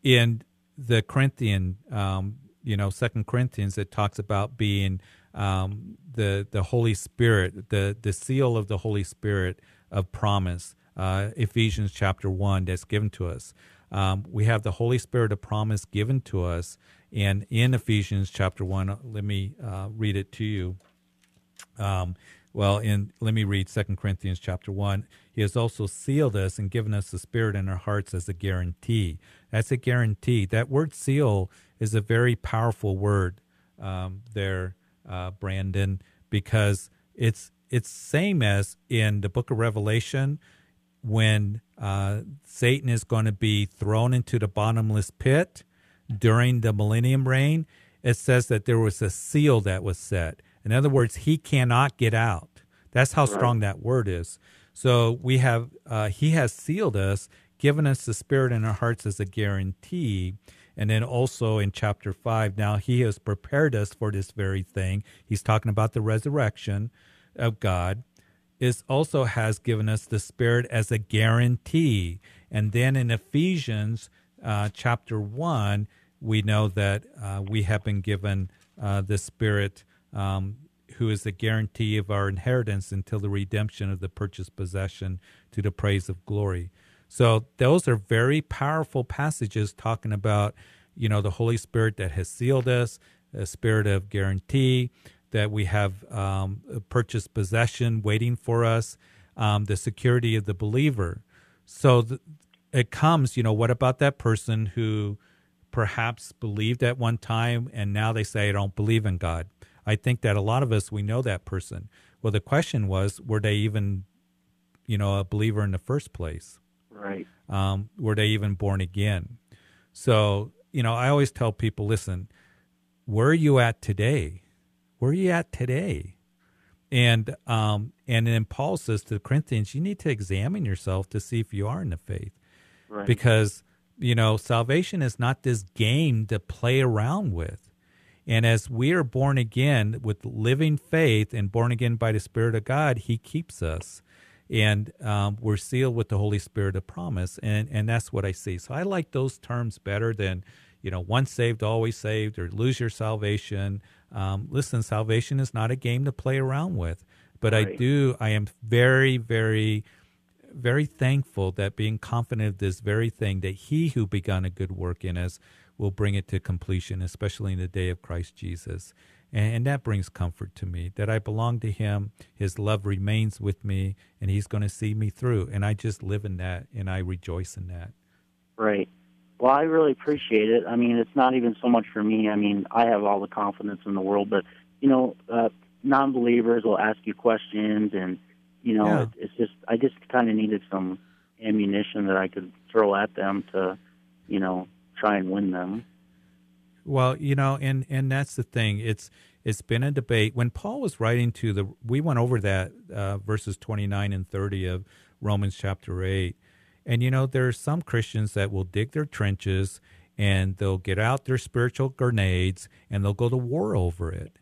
in the corinthian um, you know second corinthians it talks about being um, the the holy spirit the the seal of the holy spirit of promise uh, ephesians chapter 1 that's given to us um, we have the Holy Spirit of promise given to us. And in Ephesians chapter 1, let me uh, read it to you. Um, well, in let me read Second Corinthians chapter 1. He has also sealed us and given us the Spirit in our hearts as a guarantee. That's a guarantee. That word seal is a very powerful word um, there, uh, Brandon, because it's it's same as in the book of Revelation when uh, Satan is going to be thrown into the bottomless pit during the millennium reign, it says that there was a seal that was set. In other words, he cannot get out. That's how strong that word is. So we have, uh, he has sealed us, given us the Spirit in our hearts as a guarantee. And then also in chapter 5, now he has prepared us for this very thing. He's talking about the resurrection of God is also has given us the Spirit as a guarantee. And then in Ephesians uh, chapter 1, we know that uh, we have been given uh, the Spirit um, who is the guarantee of our inheritance until the redemption of the purchased possession to the praise of glory. So those are very powerful passages talking about, you know, the Holy Spirit that has sealed us, a spirit of guarantee, that we have um, a purchased possession waiting for us, um, the security of the believer. So th- it comes, you know, what about that person who perhaps believed at one time and now they say, I don't believe in God? I think that a lot of us, we know that person. Well, the question was, were they even, you know, a believer in the first place? Right. Um, were they even born again? So, you know, I always tell people, listen, where are you at today? where are you at today? And um, and then Paul says to the Corinthians, you need to examine yourself to see if you are in the faith, Right. because you know salvation is not this game to play around with. And as we are born again with living faith and born again by the Spirit of God, He keeps us, and um, we're sealed with the Holy Spirit of promise. And and that's what I see. So I like those terms better than you know once saved always saved or lose your salvation. Um, listen, salvation is not a game to play around with. But I do. I am very very very thankful that being confident of this very thing that he who begun a good work in us will bring it to completion especially in the day of christ jesus and, and that brings comfort to me that i belong to him his love remains with me and he's going to see me through and i just live in that and i rejoice in that Right. Well, I really appreciate it. I mean, it's not even so much for me. I mean, I have all the confidence in the world, but you know, uh, non-believers will ask you questions, and you know, Yeah. it, it's just I just kind of needed some ammunition that I could throw at them to, you know, try and win them. Well, you know, and and that's the thing. It's it's been a debate. When Paul was writing to the, we went over that uh, verses twenty nine and thirty of Romans chapter eight, and you know, there are some Christians that will dig their trenches and they'll get out their spiritual grenades and they'll go to war over it.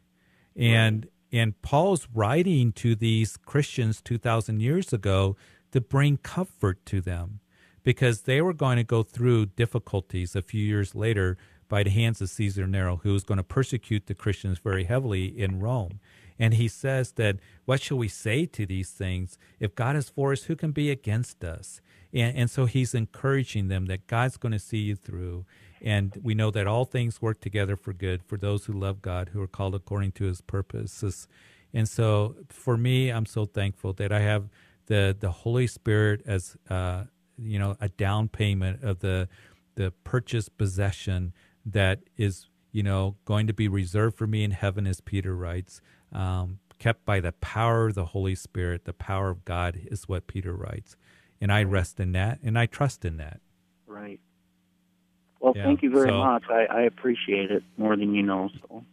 And and Paul's writing to these Christians two thousand years ago to bring comfort to them because they were going to go through difficulties a few years later by the hands of Caesar Nero, who was going to persecute the Christians very heavily in Rome. And he says that, what shall we say to these things? If God is for us, who can be against us? And, and so he's encouraging them that God's going to see you through. And we know that all things work together for good for those who love God, who are called according to his purposes. And so for me, I'm so thankful that I have the, the Holy Spirit as, uh, you know, a down payment of the, the purchased possession that is, you know, going to be reserved for me in heaven, as Peter writes, um, kept by the power of the Holy Spirit. The power of God is what Peter writes. And I rest in that and I trust in that. Right. Well, Yeah, thank you very so- much. I, I appreciate it more than you know. So.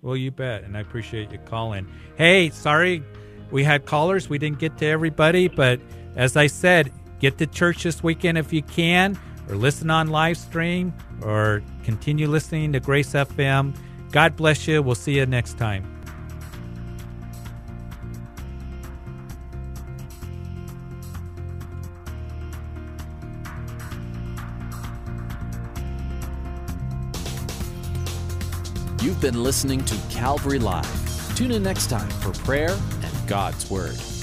Well, you bet. And I appreciate you calling. Hey, sorry we had callers. We didn't get to everybody. But as I said, get to church this weekend if you can, or listen on live stream, or continue listening to Grace FM. God bless you. We'll see you next time. You've been listening to Calvary Live. Tune in next time for prayer and God's Word.